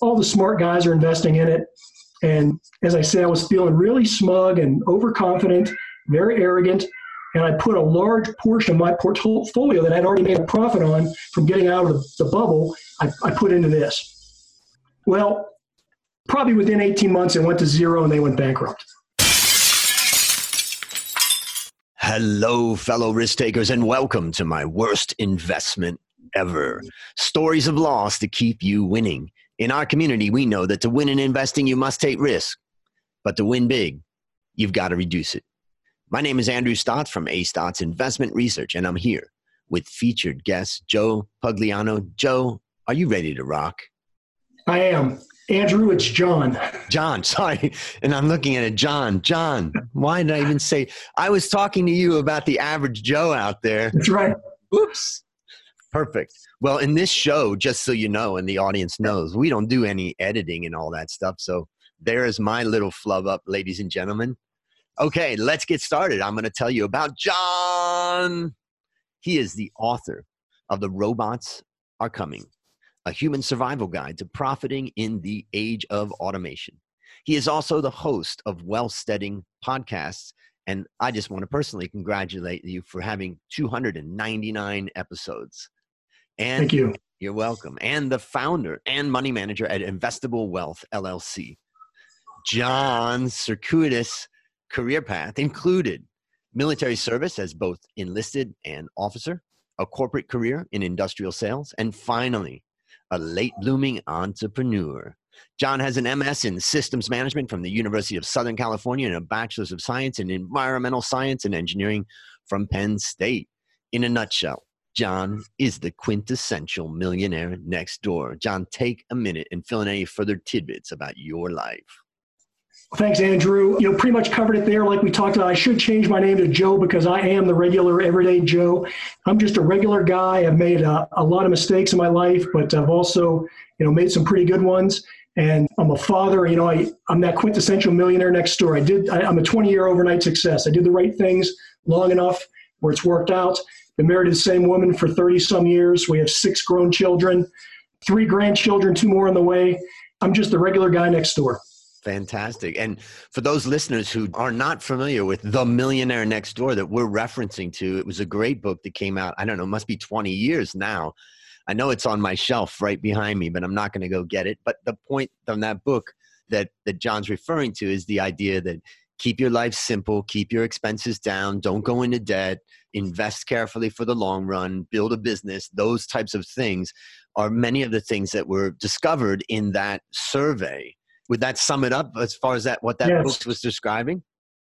all the smart guys are investing in it. And as I said, I was feeling really smug and overconfident, very arrogant. And I put a large portion of my portfolio that I'd already made a profit on from getting out of the, the bubble, I, I put into this. Well, probably within 18 months, it went to zero and they went bankrupt. Hello, fellow risk takers, and welcome to my worst investment ever. Stories of loss to keep you winning. In our community, we know that to win in investing, you must take risk. But to win big, you've got to reduce it. My name is Andrew Stotz from A Stotz Investment Research, and I'm here with featured guest Joe Pugliano. Joe, are you ready to rock? I am. Andrew, it's John. John, sorry. And I'm looking at it. John, John. Why did I even say? I was talking to you about the average Joe out there. That's right. Oops. Perfect. Well, in this show, just so you know, and the audience knows, we don't do any editing and all that stuff. So there is my little flub up, ladies and gentlemen. Okay, let's get started. I'm going to tell you about John. He is the author of The Robots Are Coming, a human survival guide to profiting in the age of automation. He is also the host of Wealthsteading podcasts. And I just want to personally congratulate you for having 299 episodes. And Thank you. You're welcome. And the founder and money manager at Investable Wealth LLC. John's circuitous career path included military service as both enlisted and officer, a corporate career in industrial sales, and finally, a late blooming entrepreneur. John has an MS in systems management from the University of Southern California and a bachelor's of science in environmental science and engineering from Penn State. In a nutshell, John is the quintessential millionaire next door. John, take a minute and fill in any further tidbits about your life. Thanks, Andrew. You know, pretty much covered it there. Like we talked about, I should change my name to Joe because I am the regular, everyday Joe. I'm just a regular guy. I've made a, a lot of mistakes in my life, but I've also, you know, made some pretty good ones. And I'm a father. You know, I, I'm that quintessential millionaire next door. I did. I, I'm a 20 year overnight success. I did the right things long enough where it's worked out. Been married to the same woman for 30 some years. We have six grown children, three grandchildren, two more on the way. I'm just the regular guy next door. Fantastic. And for those listeners who are not familiar with The Millionaire Next Door that we're referencing to, it was a great book that came out, I don't know, it must be 20 years now. I know it's on my shelf right behind me, but I'm not going to go get it. But the point from that book that, that John's referring to is the idea that keep your life simple, keep your expenses down, don't go into debt, invest carefully for the long run, build a business, those types of things are many of the things that were discovered in that survey. Would that sum it up as far as that what that yes. book was describing?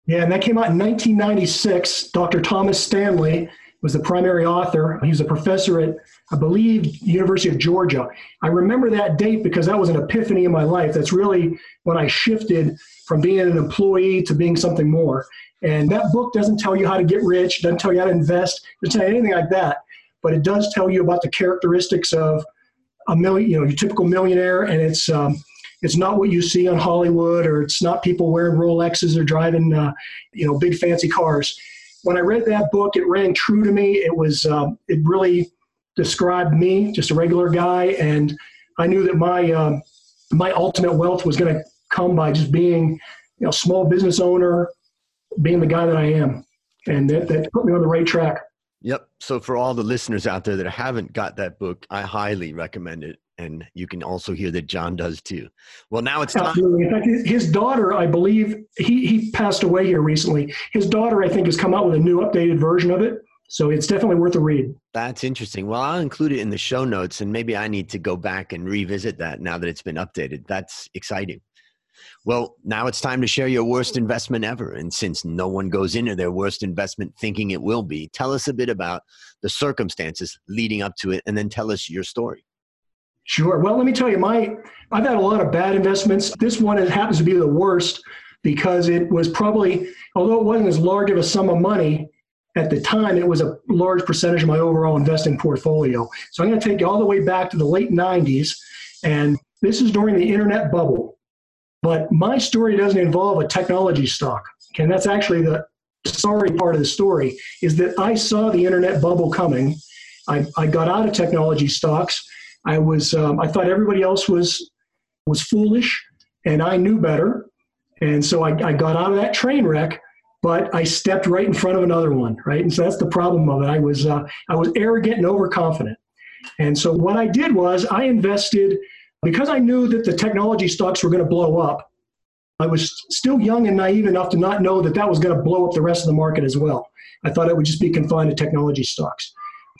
Yeah, and that came out in 1996. Dr. Thomas Stanley was the primary author. He was a professor at, I believe, University of Georgia. I remember that date because that was an epiphany in my life. That's really when I shifted from being an employee to being something more. And that book doesn't tell you how to get rich, doesn't tell you how to invest, doesn't tell you anything like that. But it does tell you about the characteristics of a million, you know, your typical millionaire, and it's um, it's not what you see on Hollywood, or it's not people wearing Rolexes or driving, uh, you know, big fancy cars. When I read that book, it rang true to me. It was um, it really described me, just a regular guy, and I knew that my um, my ultimate wealth was going to come by just being, you know, small business owner, being the guy that I am. And that, that put me on the right track. Yep. So for all the listeners out there that haven't got that book, I highly recommend it. And you can also hear that John does too. Well, now it's time. Absolutely. In fact, his daughter, I believe, he, he passed away here recently. His daughter, I think, has come out with a new updated version of it. So it's definitely worth a read. That's interesting. Well, I'll include it in the show notes, and maybe I need to go back and revisit that now that it's been updated. That's exciting. Well, now it's time to share your worst investment ever. And since no one goes into their worst investment thinking it will be, tell us a bit about the circumstances leading up to it and then tell us your story. Sure. Well, let me tell you, my I've had a lot of bad investments. This one happens to be the worst because it was probably, although it wasn't as large of a sum of money at the time, it was a large percentage of my overall investing portfolio. So I'm going to take you all the way back to the late 90s, and this is during the internet bubble. But my story doesn't involve a technology stock. And that's actually the sorry part of the story is that I saw the internet bubble coming. I, I got out of technology stocks. I was um, I thought everybody else was was foolish and I knew better. And so I, I got out of that train wreck, but I stepped right in front of another one, right? And so that's the problem of it. I was, uh, I was arrogant and overconfident. And so what I did was I invested because I knew that the technology stocks were going to blow up. I was still young and naive enough to not know that that was going to blow up the rest of the market as well. I thought it would just be confined to technology stocks.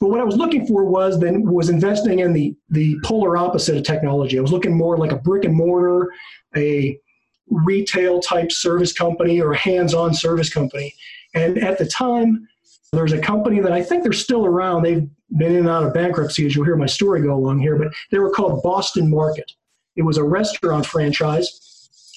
But what I was looking for was then was investing in the the polar opposite of technology. I was looking more like a brick and mortar, a retail type service company or a hands-on service company. And at the time, there's a company that I think they're still around. They've been in and out of bankruptcy, as you'll hear my story go along here, but they were called Boston Market. It was a restaurant franchise,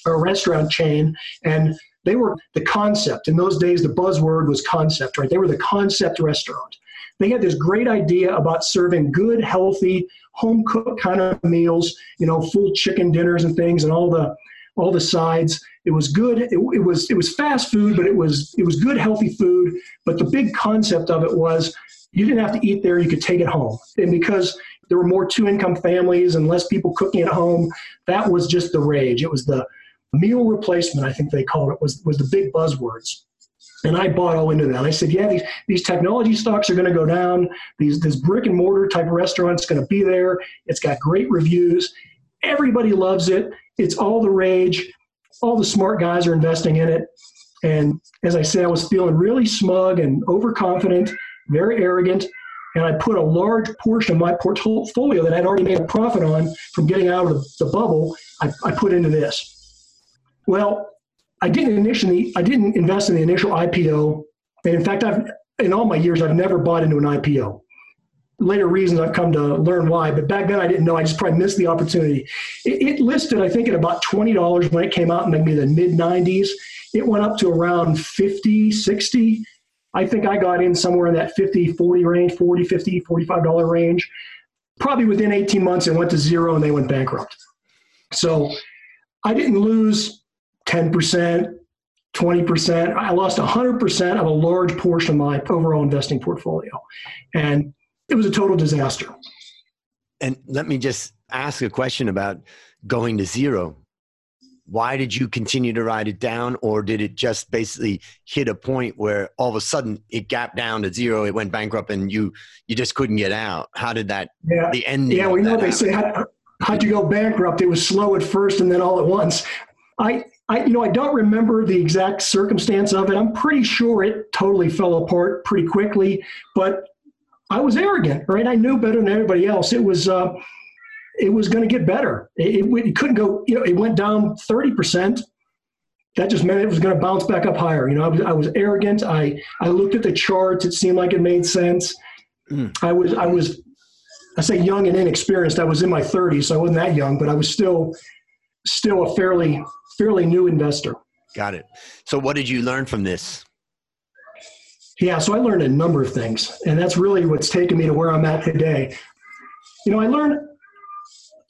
or a restaurant chain, and they were the concept. In those days, the buzzword was concept, right? They were the concept restaurant. They had this great idea about serving good, healthy, home cooked kind of meals, you know, full chicken dinners and things, and all the all the sides. It was good. It, it, was it was fast food, but it was it was good, healthy food. But the big concept of it was you didn't have to eat there; you could take it home. And because there were more two-income families and less people cooking at home, that was just the rage. It was the meal replacement, I think they called it, was was the big buzzwords. And I bought all into that. I said, yeah, these, these technology stocks are going to go down. These this brick and mortar type of restaurant's going to be there. It's got great reviews. Everybody loves it. It's all the rage. All the smart guys are investing in it. And as I said, I was feeling really smug and overconfident, very arrogant. And I put a large portion of my portfolio that I'd already made a profit on from getting out of the, bubble, I, I put into this. Well, I didn't initially, I didn't invest in the initial IPO. And in fact, I've, in all my years, I've never bought into an IPO later reasons I've come to learn why, but back then I didn't know. I just probably missed the opportunity. It, it listed, I think, at about $20 when it came out in maybe the mid 90s. It went up to around 50, 60. I think I got in somewhere in that 50, 40 range, 40, 50, $45 range. Probably within 18 months, it went to zero and they went bankrupt. So I didn't lose 10%, 20%. I lost 100% of a large portion of my overall investing portfolio. And it was a total disaster. And let me just ask a question about going to zero. Why did you continue to ride it down, or did it just basically hit a point where all of a sudden it gapped down to zero, it went bankrupt, and you you just couldn't get out? How did that? Yeah, the ending. Yeah, we know what they say. How, how'd you go bankrupt? It was slow at first, and then all at once. I I, you know, I don't remember the exact circumstance of it. I'm pretty sure it totally fell apart pretty quickly, but I was arrogant, right? I knew better than everybody else. It was, uh, it was going to get better. It, it, it, couldn't go, you know, it went down 30%. That just meant it was going to bounce back up higher. You know, I was, I was arrogant. I, I looked at the charts. It seemed like it made sense. Mm. I was, I was, I say young and inexperienced. I was in my 30s, so I wasn't that young, but I was still, still a fairly, fairly new investor. Got it. So, what did you learn from this? Yeah, so I learned a number of things, and that's really what's taken me to where I'm at today. You know, I learned.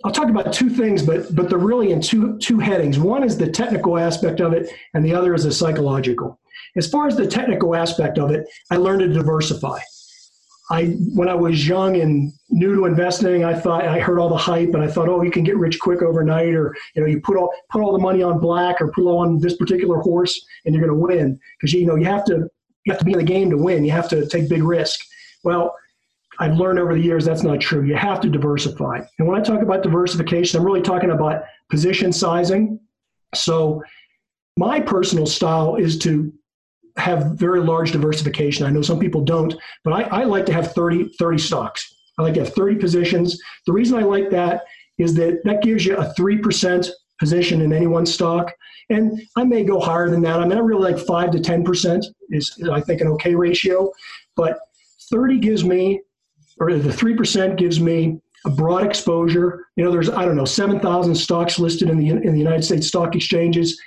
I'll talk about two things, but but they're really in two two headings. One is the technical aspect of it, and the other is the psychological. As far as the technical aspect of it, I learned to diversify. I when I was young and new to investing, I thought I heard all the hype and I thought, oh, you can get rich quick overnight, or you know, you put all put all the money on black or put on this particular horse and you're going to win because you know you have to you have to be in the game to win. You have to take big risk. Well, I've learned over the years that's not true. You have to diversify. And when I talk about diversification, I'm really talking about position sizing. So my personal style is to have very large diversification. I know some people don't, but I, I like to have 30, 30 stocks. I like to have 30 positions. The reason I like that is that that gives you a 3% position in any one stock. And I may go higher than that. I mean, I really like 5 to 10% is, I think, an okay ratio. But 30 gives me, or the 3% gives me a broad exposure. You know, there's, I don't know, 7,000 stocks listed in the, in the United States stock exchanges.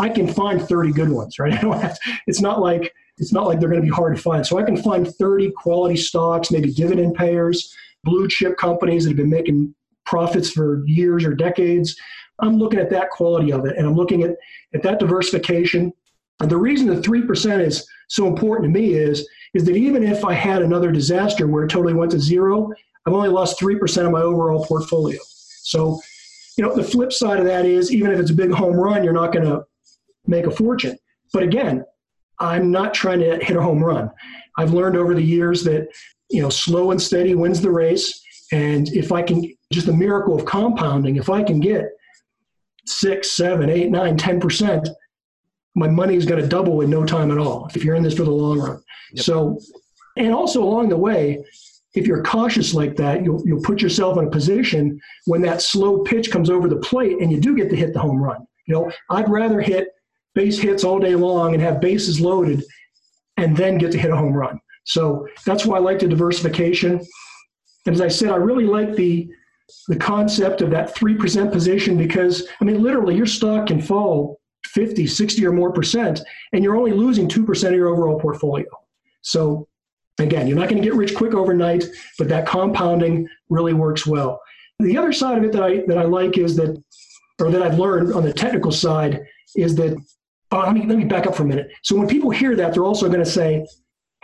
I can find 30 good ones, right? it's not like, it's not like they're going to be hard to find. So I can find 30 quality stocks, maybe dividend payers, blue chip companies that have been making profits for years or decades. I'm looking at that quality of it and I'm looking at, at that diversification. And the reason the 3% is so important to me is, is that even if I had another disaster where it totally went to zero, I've only lost 3% of my overall portfolio. So you know, the flip side of that is even if it's a big home run, you're not going to make a fortune. But again, I'm not trying to hit a home run. I've learned over the years that, you know, slow and steady wins the race. And if I can, just a miracle of compounding, if I can get six, seven, eight, nine, ten percent, my money is going to double in no time at all if you're in this for the long run. Yep. So, and also along the way, if you're cautious like that, you'll, you'll put yourself in a position when that slow pitch comes over the plate and you do get to hit the home run. You know, I'd rather hit base hits all day long and have bases loaded and then get to hit a home run. So that's why I like the diversification. And as I said, I really like the the concept of that 3% position because, I mean, literally, your stock can fall 50, 60 or more percent, and you're only losing 2% of your overall portfolio. So, again, you're not going to get rich quick overnight, but that compounding really works well. The other side of it that I, that I like is that, or that I've learned on the technical side, is that, uh, let, me, let me back up for a minute. So, when people hear that, they're also going to say,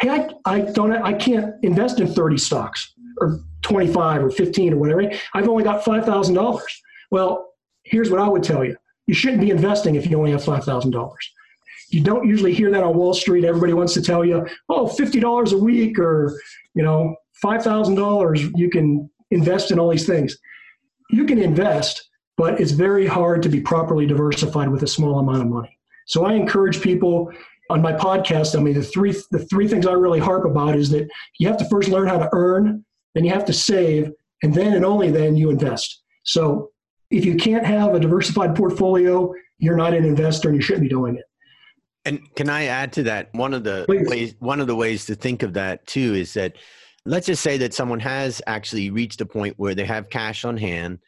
hey, I, I, don't, I can't invest in 30 stocks or 25 or 15 or whatever. I've only got $5,000. Well, here's what I would tell you. You shouldn't be investing if you only have $5,000. You don't usually hear that on Wall Street. Everybody wants to tell you, oh, $50 a week or, you know, $5,000 you can invest in all these things. You can invest, but it's very hard to be properly diversified with a small amount of money. So I encourage people on my podcast, I mean, the three the three things I really harp about is that you have to first learn how to earn, then you have to save, and then and only then you invest. So if you can't have a diversified portfolio, you're not an investor and you shouldn't be doing it. And can I add to that? One of the Please. ways one of the ways to think of that too is that let's just say that someone has actually reached a point where they have cash on hand,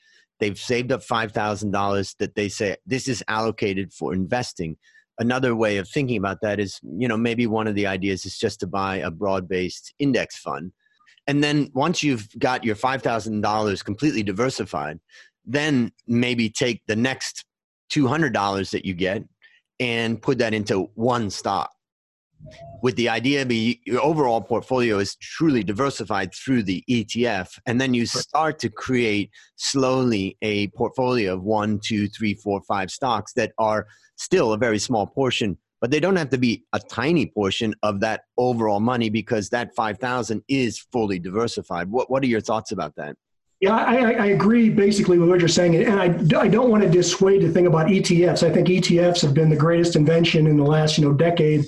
they've saved up $5,000 that they say this is allocated for investing. Another way of thinking about that is, you know, maybe one of the ideas is just to buy a broad-based index fund and then once you've got your $5,000 completely diversified, then maybe take the next $200 that you get and put that into one stock. With the idea be your overall portfolio is truly diversified through the ETF, and then you start to create slowly a portfolio of one, two, three, four, five stocks that are still a very small portion but they don't have to be a tiny portion of that overall money because that 5000 is fully diversified. What, what are your thoughts about that yeah, I, I, agree basically with what you're saying. And I, I don't want to dissuade the thing about ETFs. I think ETFs have been the greatest invention in the last, you know, decade.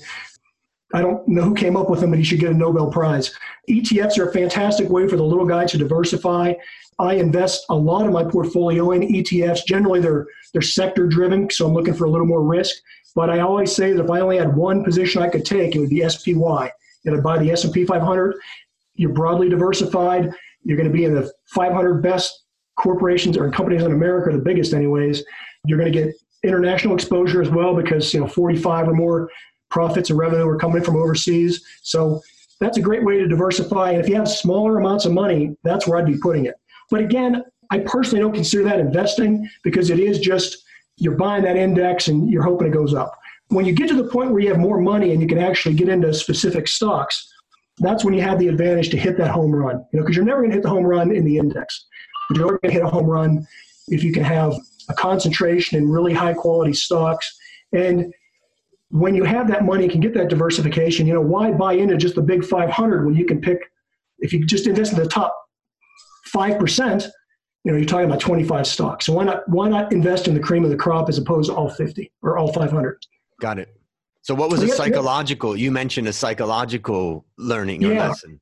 I don't know who came up with them, but he should get a Nobel Prize. ETFs are a fantastic way for the little guy to diversify. I invest a lot of my portfolio in ETFs. Generally, they're they're sector driven, so I'm looking for a little more risk. But I always say that if I only had one position I could take, it would be SPY. You know, buy the S&P 500. You're broadly diversified. You're going to be in the 500 best corporations or companies in America, the biggest anyways. You're going to get international exposure as well because you know 45 or more profits and revenue are coming from overseas. So that's a great way to diversify. And if you have smaller amounts of money, that's where I'd be putting it. But again, I personally don't consider that investing because it is just you're buying that index and you're hoping it goes up. When you get to the point where you have more money and you can actually get into specific stocks, that's when you have the advantage to hit that home run. You know, because you're never going to hit the home run in the index, but you're going to hit a home run if you can have a concentration in really high quality stocks. And when you have that money, you can get that diversification. You know, why buy into just the big 500 when you can pick? If you just invest in the top five percent, you know, you're talking about 25 stocks. So why not why not invest in the cream of the crop as opposed to all 50 or all 500? Got it. So what was a psychological? You mentioned a psychological learning or yeah. lesson.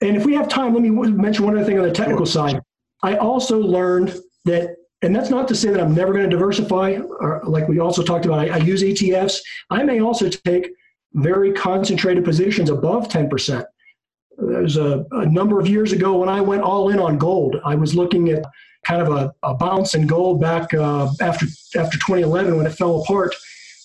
And if we have time, let me mention one other thing on the technical side. I also learned that, and that's not to say that I'm never going to diversify, or like we also talked about, I, I use ETFs. I may also take very concentrated positions above 10% there's a, a, number of years ago when I went all in on gold. I was looking at kind of a, a bounce in gold back uh, after after 2011 when it fell apart.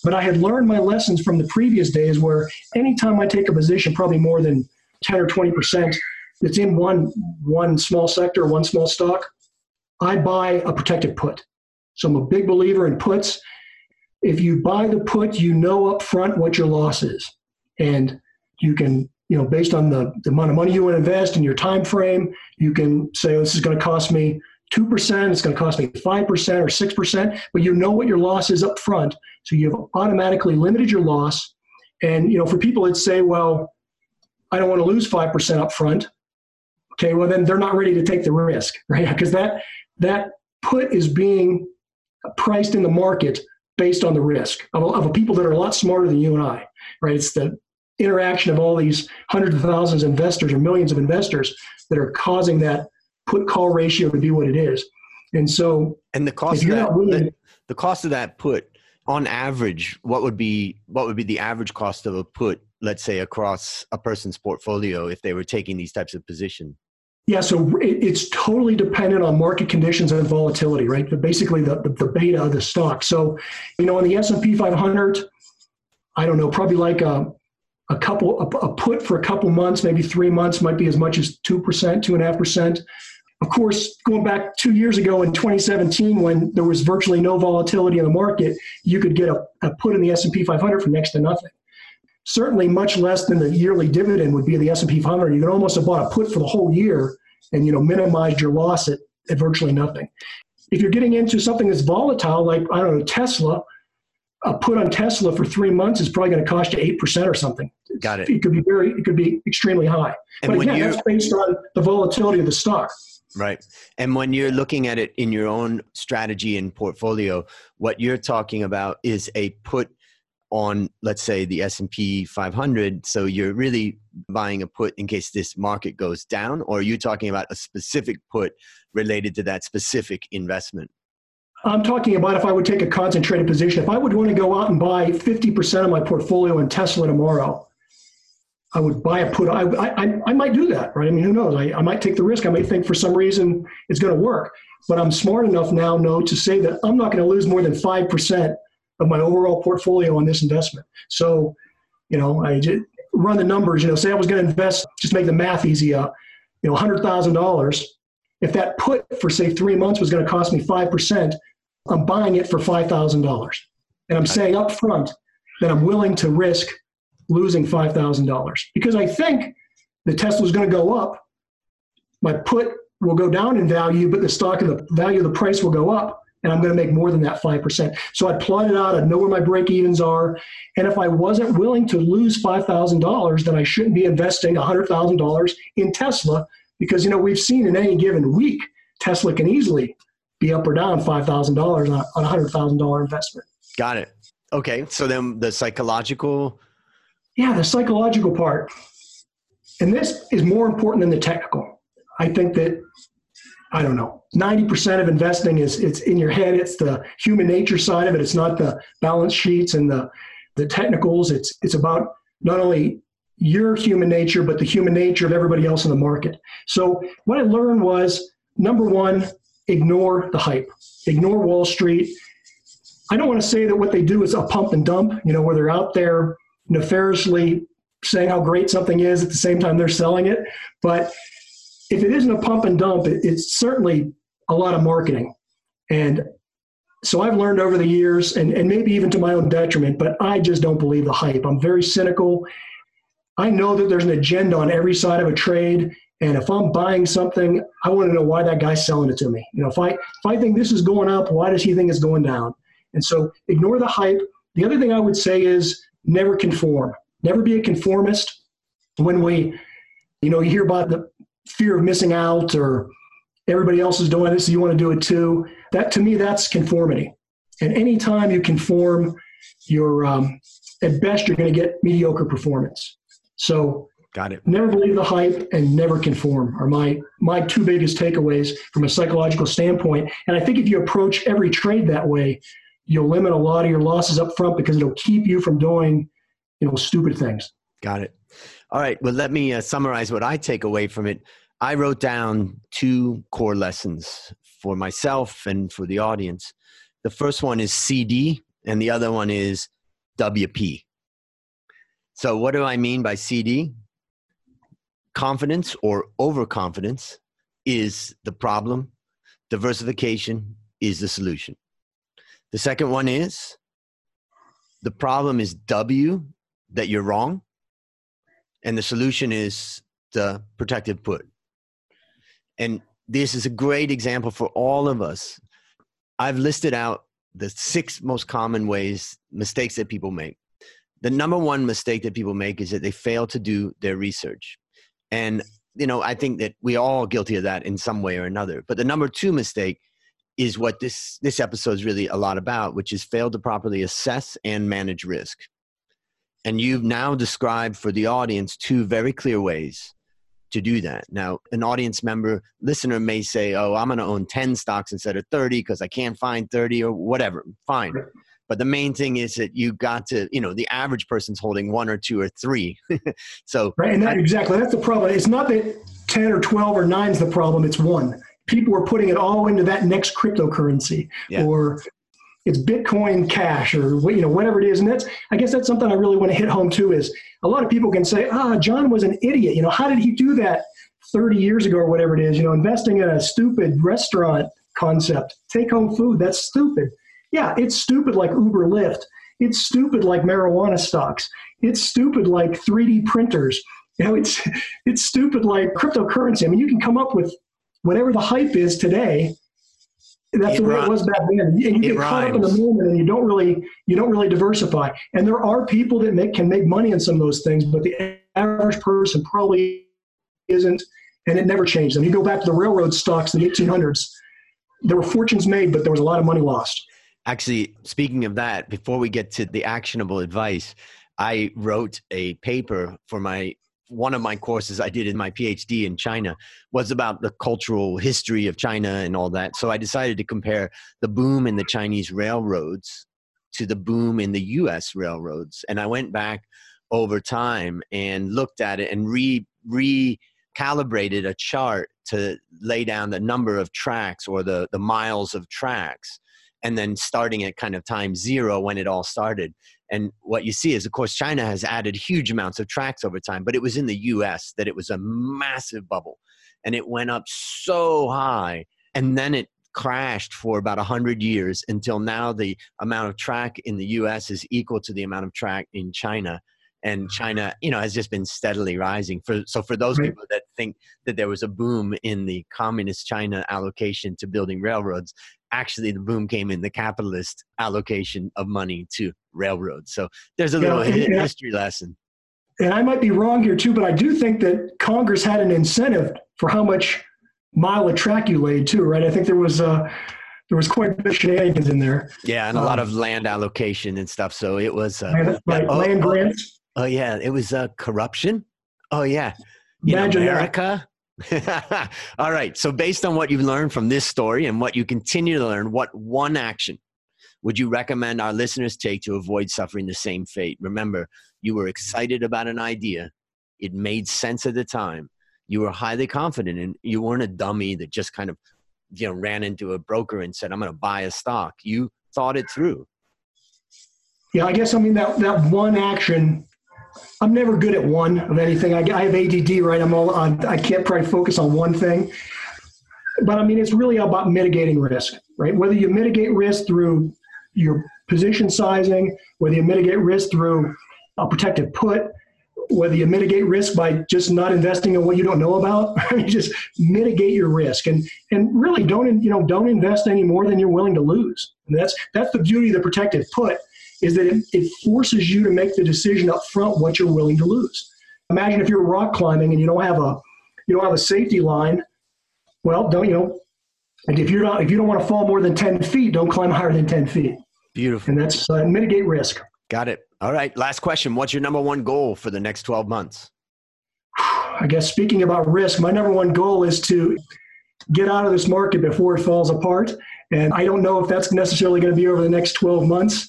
But I had learned my lessons from the previous days where anytime I take a position, probably more than 10 or 20 percent, that's in one one small sector, one small stock, I buy a protected put. So I'm a big believer in puts. If you buy the put, you know up front what your loss is, and you can you know, based on the, the amount of money you want to invest and your time frame, you can say, oh, this is going to cost me 2%, it's going to cost me 5% or 6%, but you know what your loss is up front. So you've automatically limited your loss. And, you know, for people that say, well, I don't want to lose 5% up front, okay, well, then they're not ready to take the risk, right? Because that, that put is being priced in the market based on the risk of, of people that are a lot smarter than you and I, right? It's the interaction of all these hundreds of thousands of investors or millions of investors that are causing that put call ratio to be what it is. And so, and the cost of that, willing, the, the cost of that put on average, what would be what would be the average cost of a put, let's say across a person's portfolio if they were taking these types of position? Yeah, so it's totally dependent on market conditions and volatility, right? But basically, the, the, the beta of the stock. So, you know, on the S and P 500, I don't know, probably like a a couple a, a, put for a couple months, maybe three months, might be as much as two percent, two and a half percent. Of course, going back two years ago in 2017, when there was virtually no volatility in the market, you could get a, a put in the S&P 500 for next to nothing. Certainly, much less than the yearly dividend would be the S&P 500. You could almost have bought a put for the whole year and you know minimized your loss at, at virtually nothing. If you're getting into something that's volatile, like I don't know Tesla, a put on Tesla for three months is probably going to cost you eight percent or something. Got it. It could be very, it could be extremely high. And but again, that's based on the volatility of the stock. Right. And when you're looking at it in your own strategy and portfolio, what you're talking about is a put on let's say the S&P 500 so you're really buying a put in case this market goes down or are you talking about a specific put related to that specific investment? I'm talking about if I would take a concentrated position. If I would want to go out and buy 50% of my portfolio in Tesla tomorrow, I would buy a put. I, I, I might do that, right? I mean, who knows? I, I might take the risk. I might think for some reason it's going to work. But I'm smart enough now, know to say that I'm not going to lose more than 5% of my overall portfolio on this investment. So, you know, I just run the numbers. You know, say I was going to invest, just make the math easy. Uh, you know, $100,000. If that put for, say, three months was going to cost me 5%, I'm buying it for $5,000. And I'm saying up front that I'm willing to risk losing $5,000 because I think the Tesla is going to go up. My put will go down in value, but the stock and the value of the price will go up, and I'm going to make more than that 5%. So I plot it out, I know where my break evens are. And if I wasn't willing to lose $5,000, then I shouldn't be investing $100,000 in Tesla because, you know, we've seen in any given week, Tesla can easily be up or down $5,000 on a $100,000 investment. Got it. Okay. So then the psychological yeah, the psychological part. And this is more important than the technical. I think that I don't know. 90% of investing is it's in your head. It's the human nature side of it. It's not the balance sheets and the the technicals. It's it's about not only your human nature, but the human nature of everybody else in the market. So what I learned was number one, ignore the hype. Ignore Wall Street. I don't want to say that what they do is a pump and dump, you know, where they're out there nefariously saying how great something is at the same time they're selling it. But if it isn't a pump and dump, it, it's certainly a lot of marketing. And so I've learned over the years, and, and maybe even to my own detriment, but I just don't believe the hype. I'm very cynical. I know that there's an agenda on every side of a trade. And if I'm buying something, I want to know why that guy's selling it to me. You know, if I if I think this is going up, why does he think it's going down? And so ignore the hype. The other thing I would say is never conform, never be a conformist. When we, you know, you hear about the fear of missing out or everybody else is doing this, so you want to do it too. That to me, that's conformity. And anytime you conform, you're um, at best you're going to get mediocre performance. So Got it. Never believe the hype and never conform are my my two biggest takeaways from a psychological standpoint. And I think if you approach every trade that way, you'll limit a lot of your losses up front because it'll keep you from doing, you know, stupid things. Got it. All right. Well, let me uh, summarize what I take away from it. I wrote down two core lessons for myself and for the audience. The first one is CD, and the other one is WP. So, what do I mean by CD? Confidence or overconfidence is the problem, diversification is the solution. The second one is the problem is W, that you're wrong. And the solution is the protective put. And this is a great example for all of us. I've listed out the six most common ways mistakes that people make. The number one mistake that people make is that they fail to do their research. And you know, I think that we're all guilty of that in some way or another. But the number two mistake is what this this episode is really a lot about, which is fail to properly assess and manage risk. And you've now described for the audience two very clear ways to do that. Now, an audience member, listener may say, "Oh, I'm going to own 10 stocks instead of 30 because I can't find 30 or whatever." Fine. But the main thing is that you got to, you know, the average person's holding one or two or three. so right, and that, exactly that's the problem. It's not that 10 or 12 or 9 is the problem; it's one. People are putting it all into that next cryptocurrency, yeah. or it's Bitcoin Cash or you know whatever it is. And that's I guess that's something I really want to hit home too is a lot of people can say, ah, John was an idiot. You know, how did he do that 30 years ago or whatever it is? You know, investing in a stupid restaurant concept, take home food. That's stupid. Yeah, it's stupid like Uber Lyft. It's stupid like marijuana stocks. It's stupid like 3D printers. You know, it's it's stupid like cryptocurrency. I mean, you can come up with whatever the hype is today that's it the way it was back then. And you get caught up in the moment and you don't really you don't really diversify. And there are people that make can make money in some of those things, but the average person probably isn't, and it never changed. And you go back to the railroad stocks in the 1800s, there were fortunes made, but there was a lot of money lost. Actually, speaking of that, before we get to the actionable advice, I wrote a paper for my one of my courses I did in my PhD in China was about the cultural history of China and all that. So I decided to compare the boom in the Chinese railroads to the boom in the US railroads. And I went back over time and looked at it and re recalibrated a chart to lay down the number of tracks or the, the miles of tracks and then starting at kind of time zero when it all started. And what you see is, of course, China has added huge amounts of tracks over time, but it was in the US that it was a massive bubble. And it went up so high. And then it crashed for about 100 years until now the amount of track in the US is equal to the amount of track in China and China, you know, has just been steadily rising. For so for those people that think that there was a boom in the communist China allocation to building railroads, actually the boom came in the capitalist allocation of money to railroads. So there's a little yeah, history lesson. And I might be wrong here too, but I do think that Congress had an incentive for how much mile of track you laid too, right? I think there was uh, there was quite a bit of shenanigans in there. Yeah, and a um, lot of land allocation and stuff. So it was uh, land, like oh, land grants. Oh, oh, yeah, it was uh, corruption. Oh yeah, in America. All right. So, based on what you've learned from this story and what you continue to learn, what one action would you recommend our listeners take to avoid suffering the same fate? Remember, you were excited about an idea, it made sense at the time, you were highly confident, and you weren't a dummy that just kind of you know ran into a broker and said, I'm going to buy a stock. You thought it through. Yeah, I guess I mean that that one action I'm never good at one of anything. I, I have ADD, right? I'm all I can't probably focus on one thing. But I mean, it's really about mitigating risk, right? Whether you mitigate risk through your position sizing, whether you mitigate risk through a protective put, whether you mitigate risk by just not investing in what you don't know about, just mitigate your risk and and really don't you know don't invest any more than you're willing to lose. And that's that's the beauty of the protective put is that it, it forces you to make the decision up front what you're willing to lose. Imagine if you're rock climbing and you don't have a you don't have a safety line. Well, don't you know? And if you're not if you don't want to fall more than ten feet, don't climb higher than ten feet. Beautiful. And that's uh, mitigate risk. Got it. All right. Last question. What's your number one goal for the next 12 months? I guess speaking about risk, my number one goal is to get out of this market before it falls apart. And I don't know if that's necessarily going to be over the next 12 months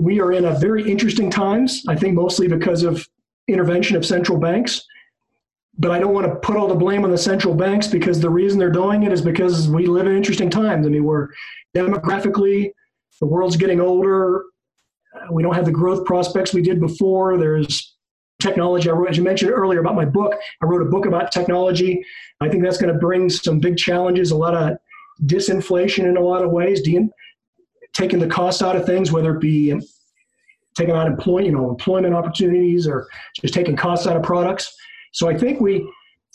we are in a very interesting times, I think mostly because of intervention of central banks. But I don't want to put all the blame on the central banks because the reason they're doing it is because we live in interesting times. I mean, we're demographically, the world's getting older. Uh, we don't have the growth prospects we did before. There's technology. I wrote, as you mentioned earlier about my book, I wrote a book about technology. I think that's going to bring some big challenges, a lot of disinflation in a lot of ways, de- taking the cost out of things, whether it be um, taking out employment, you know, employment opportunities or just taking costs out of products. So I think we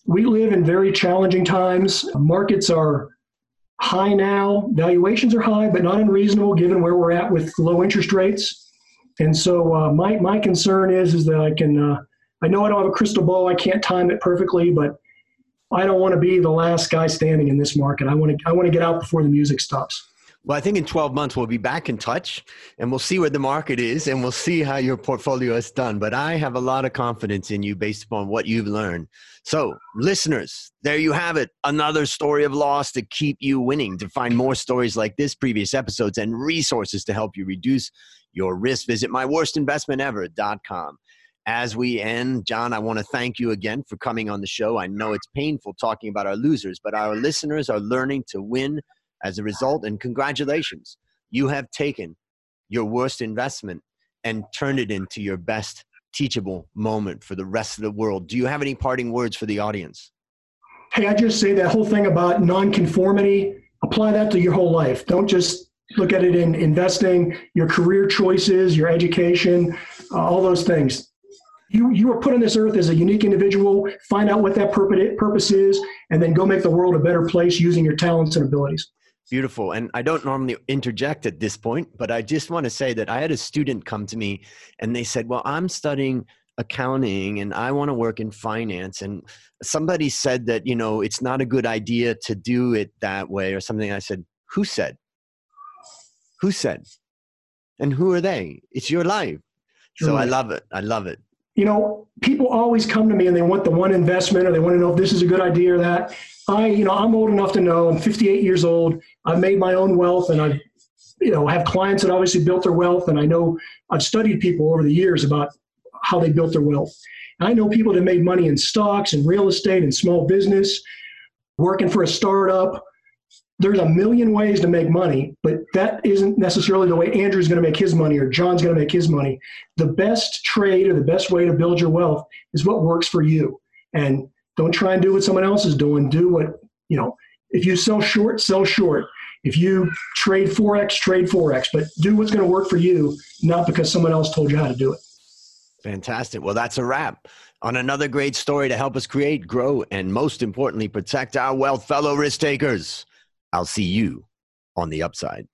we live in very challenging times. Markets are high now. Valuations are high, but not unreasonable given where we're at with low interest rates. And so uh, my my concern is is that I can uh, I know I don't have a crystal ball. I can't time it perfectly, but I don't want to be the last guy standing in this market. I want to I want to get out before the music stops. Well, I think in 12 months we'll be back in touch and we'll see where the market is and we'll see how your portfolio has done. But I have a lot of confidence in you based upon what you've learned. So, listeners, there you have it. Another story of loss to keep you winning. To find more stories like this, previous episodes, and resources to help you reduce your risk, visit myworstinvestmentever.com. As we end, John, I want to thank you again for coming on the show. I know it's painful talking about our losers, but our listeners are learning to win as a result. And congratulations, you have taken your worst investment and turned it into your best teachable moment for the rest of the world. Do you have any parting words for the audience? Hey, I just say that whole thing about nonconformity, apply that to your whole life. Don't just look at it in investing, your career choices, your education, uh, all those things. You, you were put on this earth as a unique individual. Find out what that purpose is, and then go make the world a better place using your talents and abilities. Beautiful. And I don't normally interject at this point, but I just want to say that I had a student come to me and they said, Well, I'm studying accounting and I want to work in finance. And somebody said that, you know, it's not a good idea to do it that way or something. I said, Who said? Who said? And who are they? It's your life. So I love it. I love it. You know, people always come to me and they want the one investment or they want to know if this is a good idea or that. I, you know, I'm old enough to know. I'm 58 years old. I've made my own wealth, and I, you know, have clients that obviously built their wealth, and I know I've studied people over the years about how they built their wealth. And I know people that made money in stocks and real estate and small business, working for a startup. There's a million ways to make money, but that isn't necessarily the way Andrew's going to make his money or John's going to make his money. The best trade or the best way to build your wealth is what works for you. And don't try and do what someone else is doing. Do what, you know, if you sell short, sell short. If you trade Forex, trade Forex, but do what's going to work for you, not because someone else told you how to do it. Fantastic. Well, that's a wrap on another great story to help us create, grow, and most importantly, protect our wealth, fellow risk takers. I'll see you on the upside.